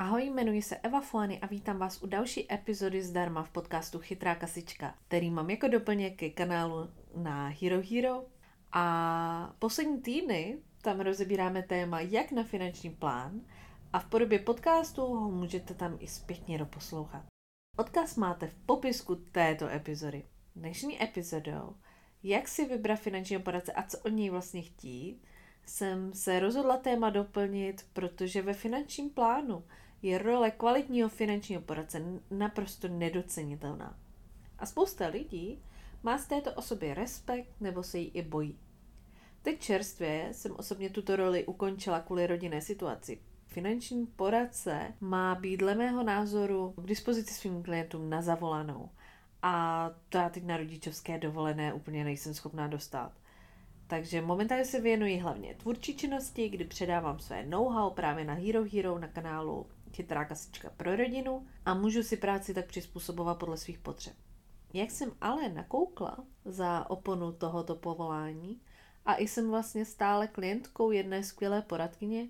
Ahoj, jmenuji se Eva Fuany a vítám vás u další epizody zdarma v podcastu Chytrá kasička, který mám jako doplněk ke kanálu na Hero Hero. A poslední týdny tam rozebíráme téma jak na finanční plán a v podobě podcastu ho můžete tam i zpětně doposlouchat. Odkaz máte v popisku této epizody. Dnešní epizodou, jak si vybrat finančního poradce a co od něj vlastně chtít, jsem se rozhodla téma doplnit, protože ve finančním plánu je role kvalitního finančního poradce naprosto nedocenitelná. A spousta lidí má z této osoby respekt nebo se jí i bojí. Teď čerstvě jsem osobně tuto roli ukončila kvůli rodinné situaci. Finanční poradce má být dle mého názoru k dispozici svým klientům na zavolanou. A to já teď na rodičovské dovolené úplně nejsem schopná dostat. Takže momentálně se věnuji hlavně tvůrčí činnosti, kdy předávám své know-how právě na Hero Hero na kanálu Chytrá kasička pro rodinu a můžu si práci tak přizpůsobovat podle svých potřeb. Jak jsem ale nakoukla za oponu tohoto povolání a i jsem vlastně stále klientkou jedné skvělé poradkyně,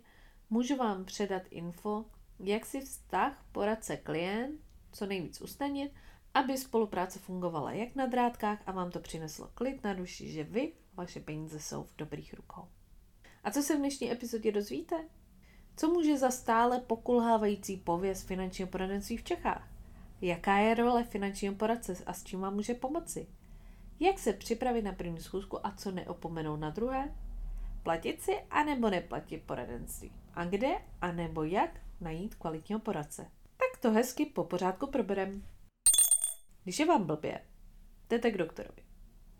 můžu vám předat info, jak si vztah poradce klient co nejvíc ustanit, aby spolupráce fungovala jak na drátkách a vám to přineslo klid na duši, že vy, vaše peníze jsou v dobrých rukou. A co se v dnešní epizodě dozvíte? Co může za stále pokulhávající pověst finančního poradenství v Čechách? Jaká je role finančního poradce a s čím vám může pomoci? Jak se připravit na první schůzku a co neopomenout na druhé? Platit si anebo neplatit poradenství? A kde anebo jak najít kvalitního poradce? Tak to hezky po pořádku proberem. Když je vám blbě, jdete k doktorovi.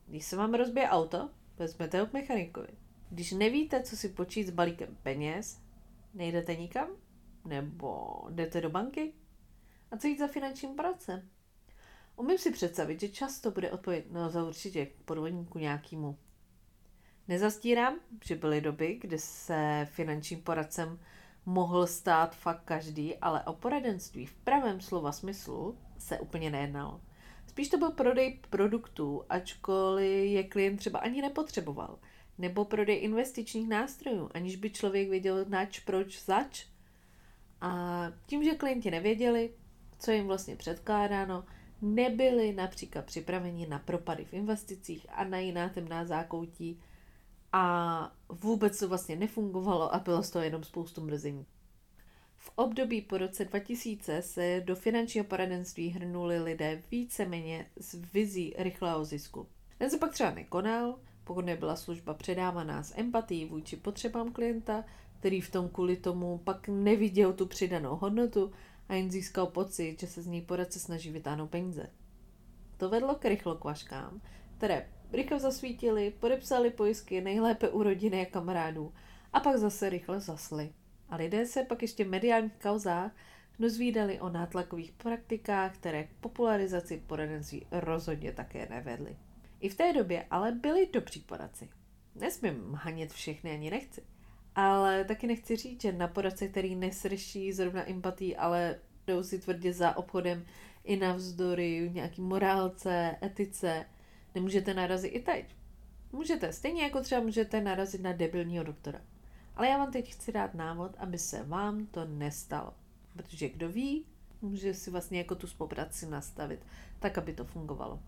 Když se vám rozbije auto, vezmete ho k mechanikovi. Když nevíte, co si počít s balíkem peněz, nejdete nikam? Nebo jdete do banky? A co jít za finančním poradcem? Umím si představit, že často bude odpověď, no za určitě k podvodníku nějakýmu. Nezastírám, že byly doby, kdy se finančním poradcem mohl stát fakt každý, ale o poradenství v pravém slova smyslu se úplně nejednalo. Spíš to byl prodej produktů, ačkoliv je klient třeba ani nepotřeboval. Nebo prodej investičních nástrojů, aniž by člověk věděl nač, proč, zač. A tím, že klienti nevěděli, co jim vlastně předkládáno, nebyli například připraveni na propady v investicích a na jiná temná zákoutí a vůbec to vlastně nefungovalo a bylo z toho jenom spoustu mrzení. V období po roce 2000 se do finančního poradenství hrnuli lidé víceméně s vizí rychlého zisku. Ten se pak třeba nekonal, pokud nebyla služba předávaná s empatií vůči potřebám klienta, který v tom kvůli tomu pak neviděl tu přidanou hodnotu a jen získal pocit, že se z něj poradce snaží vytáhnout peníze. To vedlo k rychlokvaškám, které rychle zasvítili, podepsali pojistky nejlépe u rodiny a kamarádů a pak zase rychle zasly. A lidé se pak ještě v mediálních kauzách dozvídali o nátlakových praktikách, které k popularizaci poradenství rozhodně také nevedly. I v té době ale byli dobří poradci. Nesmím hanět všechny ani nechci. Ale taky nechci říct, že na poradce, který nesrší zrovna empatí, ale jdou si tvrdě za obchodem i navzdory nějaký morálce, etice, nemůžete narazit i teď. Můžete, stejně jako třeba můžete narazit na debilního doktora. Ale já vám teď chci dát návod, aby se vám to nestalo. Protože kdo ví, může si vlastně jako tu spolupráci nastavit, tak, aby to fungovalo.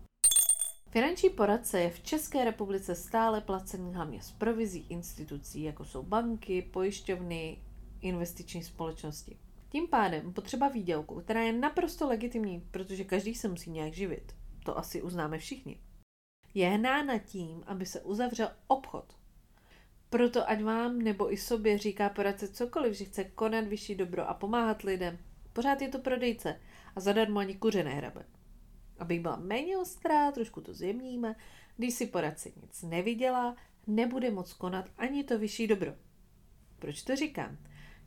Finanční poradce je v České republice stále placený hlavně z provizí institucí, jako jsou banky, pojišťovny, investiční společnosti. Tím pádem potřeba výdělku, která je naprosto legitimní, protože každý se musí nějak živit. To asi uznáme všichni. Je hnána tím, aby se uzavřel obchod, proto ať vám nebo i sobě říká poradce cokoliv, že chce konat vyšší dobro a pomáhat lidem, pořád je to prodejce a zadarmo ani kuře nehrabe. Abych byla méně ostrá, trošku to zjemníme, když si poradce nic neviděla, nebude moc konat ani to vyšší dobro. Proč to říkám?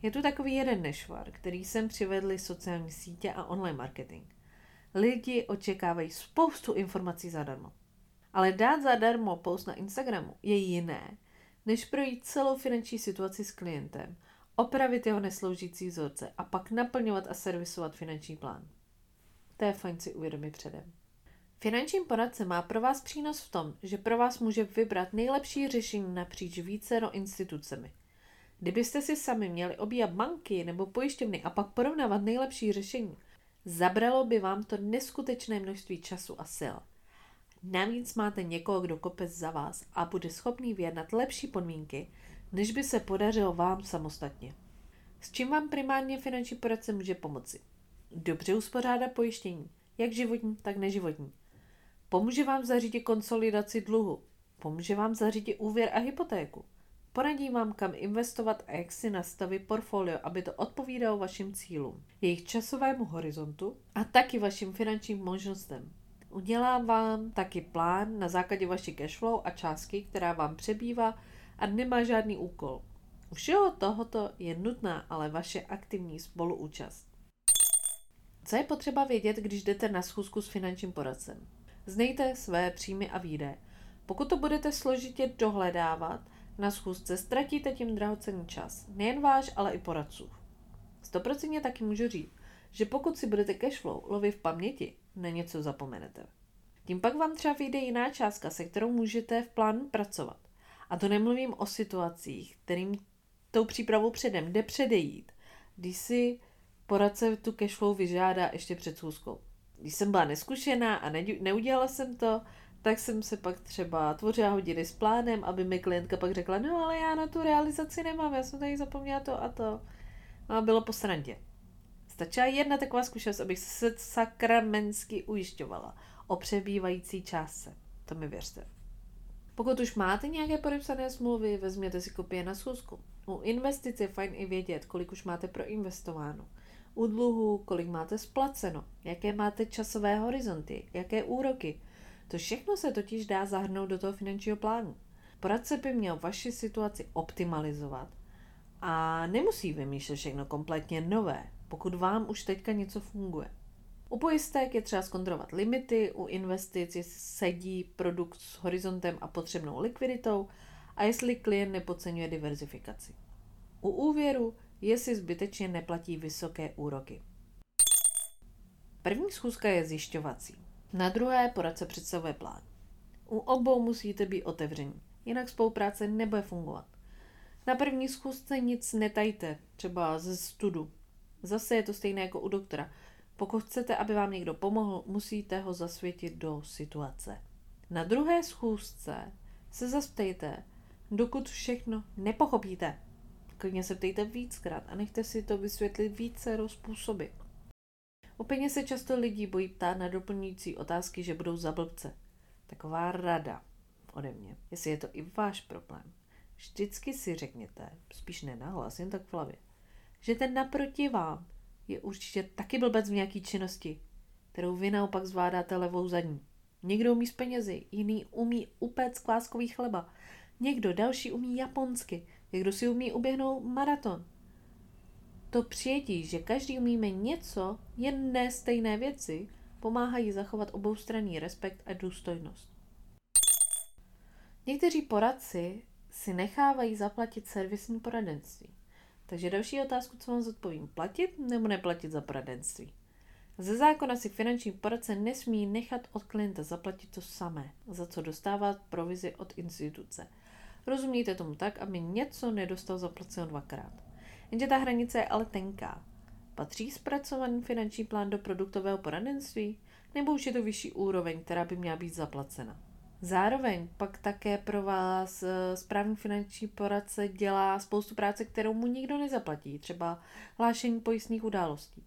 Je tu takový jeden nešvar, který sem přivedli sociální sítě a online marketing. Lidi očekávají spoustu informací zadarmo. Ale dát zadarmo post na Instagramu je jiné, než projít celou finanční situaci s klientem, opravit jeho nesloužící vzorce a pak naplňovat a servisovat finanční plán. To je fajn si uvědomit předem. Finanční poradce má pro vás přínos v tom, že pro vás může vybrat nejlepší řešení napříč vícero institucemi. Kdybyste si sami měli obíjat banky nebo pojišťovny a pak porovnávat nejlepší řešení, zabralo by vám to neskutečné množství času a sil. Navíc máte někoho, kdo kope za vás a bude schopný vyjednat lepší podmínky, než by se podařilo vám samostatně. S čím vám primárně finanční poradce může pomoci? Dobře uspořádat pojištění, jak životní, tak neživotní. Pomůže vám zařídit konsolidaci dluhu. Pomůže vám zařídit úvěr a hypotéku. Poradí vám, kam investovat a jak si nastavit portfolio, aby to odpovídalo vašim cílům, jejich časovému horizontu a taky vašim finančním možnostem. Udělá vám taky plán na základě vaší cashflow a částky, která vám přebývá a nemá žádný úkol. U všeho tohoto je nutná ale vaše aktivní spoluúčast. Co je potřeba vědět, když jdete na schůzku s finančním poradcem? Znejte své příjmy a výdaje. Pokud to budete složitě dohledávat, na schůzce ztratíte tím drahocený čas. Nejen váš, ale i poradců. 100% taky můžu říct, že pokud si budete cashflow lovit v paměti, na něco zapomenete. Tím pak vám třeba vyjde jiná částka, se kterou můžete v plánu pracovat. A to nemluvím o situacích, kterým tou přípravou předem jde předejít, když si poradce tu cashflow vyžádá ještě před schůzkou. Když jsem byla neskušená a neudělala jsem to, tak jsem se pak třeba tvořila hodiny s plánem, aby mi klientka pak řekla, no ale já na tu realizaci nemám, já jsem tady zapomněla to a to. No a bylo po srandě. Stačila jedna taková zkušenost, abych se sakramensky ujišťovala o přebývající čásce. To mi věřte. Pokud už máte nějaké podepsané smlouvy, vezměte si kopie na schůzku. U investic je fajn i vědět, kolik už máte proinvestováno. U dluhu, kolik máte splaceno, jaké máte časové horizonty, jaké úroky. To všechno se totiž dá zahrnout do toho finančního plánu. Poradce by měl vaši situaci optimalizovat a nemusí vymýšlet všechno kompletně nové, pokud vám už teďka něco funguje. U pojistek je třeba zkontrolovat limity, u investic jestli sedí produkt s horizontem a potřebnou likviditou a jestli klient nepodceňuje diverzifikaci. U úvěru jestli zbytečně neplatí vysoké úroky. První schůzka je zjišťovací. Na druhé poradce představuje plán. U obou musíte být otevření, jinak spolupráce nebude fungovat. Na první schůzce nic netajte, třeba ze studu. Zase je to stejné jako u doktora. Pokud chcete, aby vám někdo pomohl, musíte ho zasvětit do situace. Na druhé schůzce se zasptejte, dokud všechno nepochopíte. Klidně se ptejte víckrát a nechte si to vysvětlit více způsoby. Úplně se často lidi bojí ptát na doplňující otázky, že budou za blbce. Taková rada ode mě, jestli je to i váš problém. Vždycky si řekněte, spíš nenahlas, jen tak v hlavě, že ten naproti vám je určitě taky blbec v nějaký činnosti, kterou vy naopak zvládáte levou zadní. Někdo umí s penězi, jiný umí upéct kláskový chleba, někdo další umí japonsky, někdo si umí uběhnout maraton. To přijetí, že každý umíme něco, jen ne stejné věci, pomáhají zachovat oboustranný respekt a důstojnost. Někteří poradci si nechávají zaplatit servisní poradenství. Takže další otázku, co vám zodpovím, platit nebo neplatit za poradenství? Ze zákona si finanční poradce nesmí nechat od klienta zaplatit to samé, za co dostává provizi od instituce. Rozumíte tomu tak, aby něco nedostal zaplaceno dvakrát. Jenže ta hranice je ale tenká. Patří zpracovaný finanční plán do produktového poradenství? Nebo už je to vyšší úroveň, která by měla být zaplacena? Zároveň pak také pro vás eh, správný finanční poradce dělá spoustu práce, kterou mu nikdo nezaplatí, třeba hlášení pojistných událostí.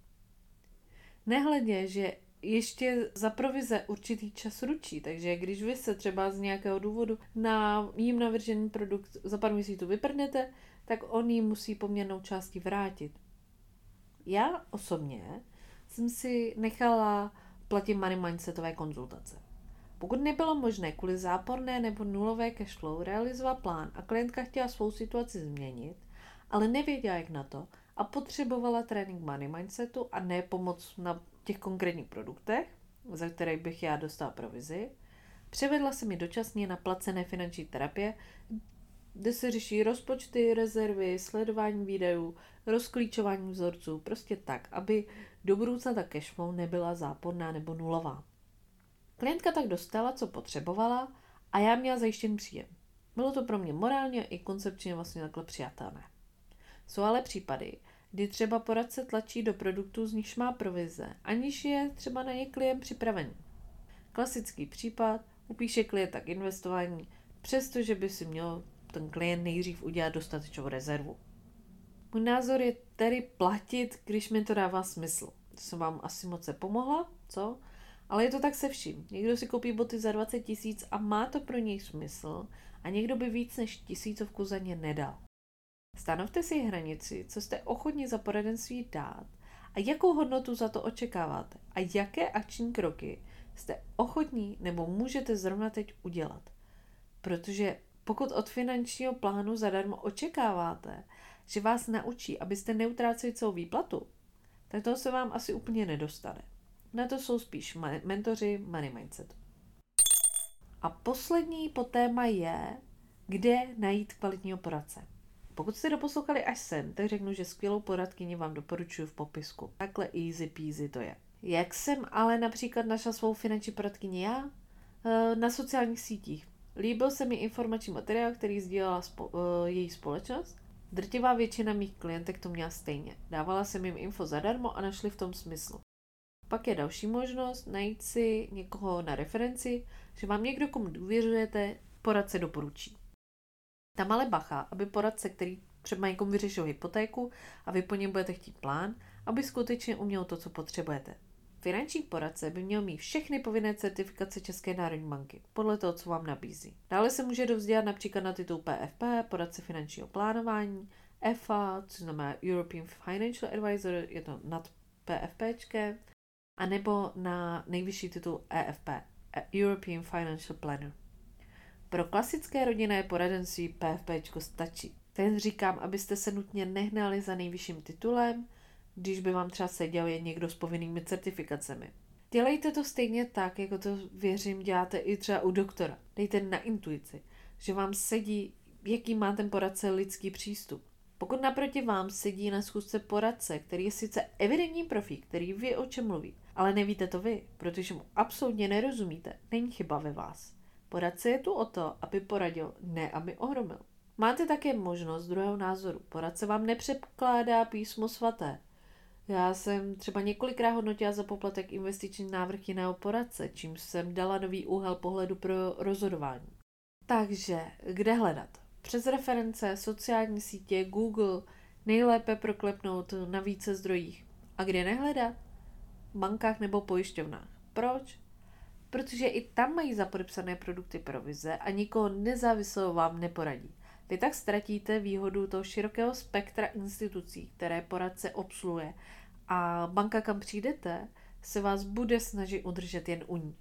Nehledě, že ještě za provize určitý čas ručí, takže když vy se třeba z nějakého důvodu na jím navržený produkt za pár měsíců vyprdnete, tak on jí musí poměrnou části vrátit. Já osobně jsem si nechala platit money mindsetové konzultace. Pokud nebylo možné kvůli záporné nebo nulové cashflow realizovat plán a klientka chtěla svou situaci změnit, ale nevěděla jak na to a potřebovala trénink money mindsetu a ne pomoc na těch konkrétních produktech, za které bych já dostala provizi, převedla se mi dočasně na placené finanční terapie, kde se řeší rozpočty, rezervy, sledování výdajů, rozklíčování vzorců, prostě tak, aby do budoucna ta cashflow nebyla záporná nebo nulová. Klientka tak dostala, co potřebovala a já měla zajištěn příjem. Bylo to pro mě morálně i koncepčně vlastně takhle přijatelné. Jsou ale případy, kdy třeba poradce tlačí do produktů, z nichž má provize, aniž je třeba na ně klient připravený. Klasický případ, upíše klienta k investování, přestože by si měl ten klient nejdřív udělat dostatečnou rezervu. Můj názor je tedy platit, když mi to dává smysl. To jsem vám asi moc pomohla, co? Ale je to tak se vším. Někdo si koupí boty za 20 tisíc a má to pro něj smysl a někdo by víc než tisícovku za ně nedal. Stanovte si hranici, co jste ochotni za poradenství dát a jakou hodnotu za to očekáváte a jaké akční kroky jste ochotní nebo můžete zrovna teď udělat. Protože pokud od finančního plánu zadarmo očekáváte, že vás naučí, abyste neutráceli celou výplatu, tak to se vám asi úplně nedostane. Na to jsou spíš mentoři Money Mindset. A poslední po téma je, kde najít kvalitního poradce. Pokud jste doposlouchali až sem, tak řeknu, že skvělou poradkyni vám doporučuji v popisku. Takhle easy peasy to je. Jak jsem ale například našla svou finanční poradkyni já? Eh, na sociálních sítích. Líbil se mi informační materiál, který sdílela spo, uh, její společnost. Drtivá většina mých klientek to měla stejně. Dávala jsem jim info zadarmo a našli v tom smysl. Pak je další možnost najít si někoho na referenci, že vám někdo, komu důvěřujete, poradce doporučí. Tam ale bacha, aby poradce, který třeba někomu vyřešil hypotéku a vy po něm budete chtít plán, aby skutečně uměl to, co potřebujete. Finanční poradce by měl mít všechny povinné certifikace České národní banky, podle toho, co vám nabízí. Dále se může dovzdělat například na titul PFP, poradce finančního plánování, EFA, což znamená European Financial Advisor, je to nad PFPčké, a nebo na nejvyšší titul EFP, European Financial Planner. Pro klasické rodinné poradenství PFP stačí. Ten říkám, abyste se nutně nehnali za nejvyšším titulem, když by vám třeba seděl jen někdo s povinnými certifikacemi. Dělejte to stejně tak, jako to věřím děláte i třeba u doktora. Dejte na intuici, že vám sedí, jaký má ten poradce lidský přístup. Pokud naproti vám sedí na schůzce poradce, který je sice evidentní profík, který ví, o čem mluví, ale nevíte to vy, protože mu absolutně nerozumíte, není chyba ve vás. Poradce je tu o to, aby poradil, ne aby ohromil. Máte také možnost druhého názoru. Poradce vám nepředkládá písmo svaté. Já jsem třeba několikrát hodnotila za poplatek investiční návrh jiného poradce, čím jsem dala nový úhel pohledu pro rozhodování. Takže, kde hledat? Přes reference, sociální sítě, Google, nejlépe proklepnout na více zdrojích. A kde nehledat? V bankách nebo pojišťovnách. Proč? Protože i tam mají zapodepsané produkty provize a nikoho nezávislého vám neporadí. Vy tak ztratíte výhodu toho širokého spektra institucí, které poradce obsluhuje a banka, kam přijdete, se vás bude snažit udržet jen u ní.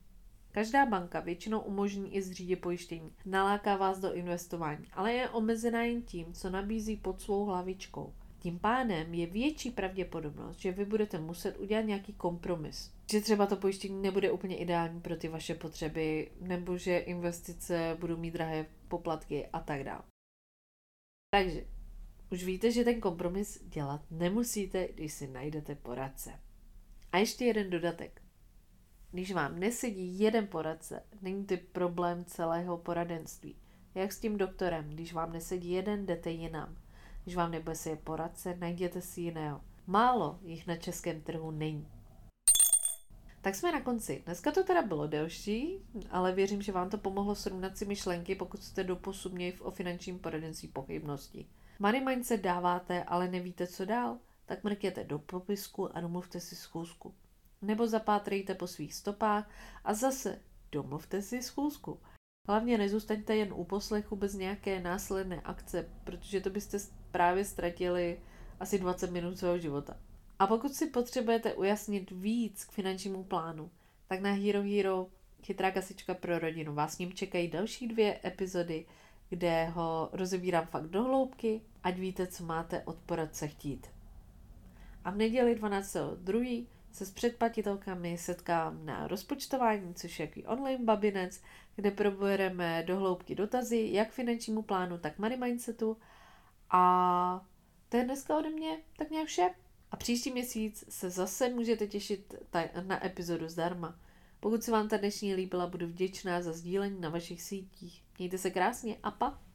Každá banka většinou umožní i zřídit pojištění, naláká vás do investování, ale je omezená jen tím, co nabízí pod svou hlavičkou. Tím pádem je větší pravděpodobnost, že vy budete muset udělat nějaký kompromis. Že třeba to pojištění nebude úplně ideální pro ty vaše potřeby, nebo že investice budou mít drahé poplatky a tak dále. Takže už víte, že ten kompromis dělat nemusíte, když si najdete poradce. A ještě jeden dodatek. Když vám nesedí jeden poradce, není to problém celého poradenství. Jak s tím doktorem, když vám nesedí jeden, jdete jinam. Když vám nebude se je poradce, najděte si jiného. Málo jich na českém trhu není. Tak jsme na konci. Dneska to teda bylo delší, ale věřím, že vám to pomohlo srovnat si myšlenky, pokud jste doposud měli o finančním poradenství pochybnosti. Money mindset dáváte, ale nevíte, co dál? Tak mrkněte do popisku a domluvte si schůzku. Nebo zapátrejte po svých stopách a zase domluvte si schůzku. Hlavně nezůstaňte jen u poslechu bez nějaké následné akce, protože to byste právě ztratili asi 20 minut svého života. A pokud si potřebujete ujasnit víc k finančnímu plánu, tak na Hero Hero Chytrá kasička pro rodinu vás s ním čekají další dvě epizody, kde ho rozebírám fakt do hloubky, ať víte, co máte od poradce chtít. A v neděli 12.2. se s předplatitelkami setkám na rozpočtování, což je jaký online babinec, kde probereme do hloubky dotazy, jak finančnímu plánu, tak money mindsetu. A to je dneska ode mě tak nějak vše. A příští měsíc se zase můžete těšit na epizodu zdarma. Pokud se vám ta dnešní líbila, budu vděčná za sdílení na vašich sítích. Mějte se krásně a pa!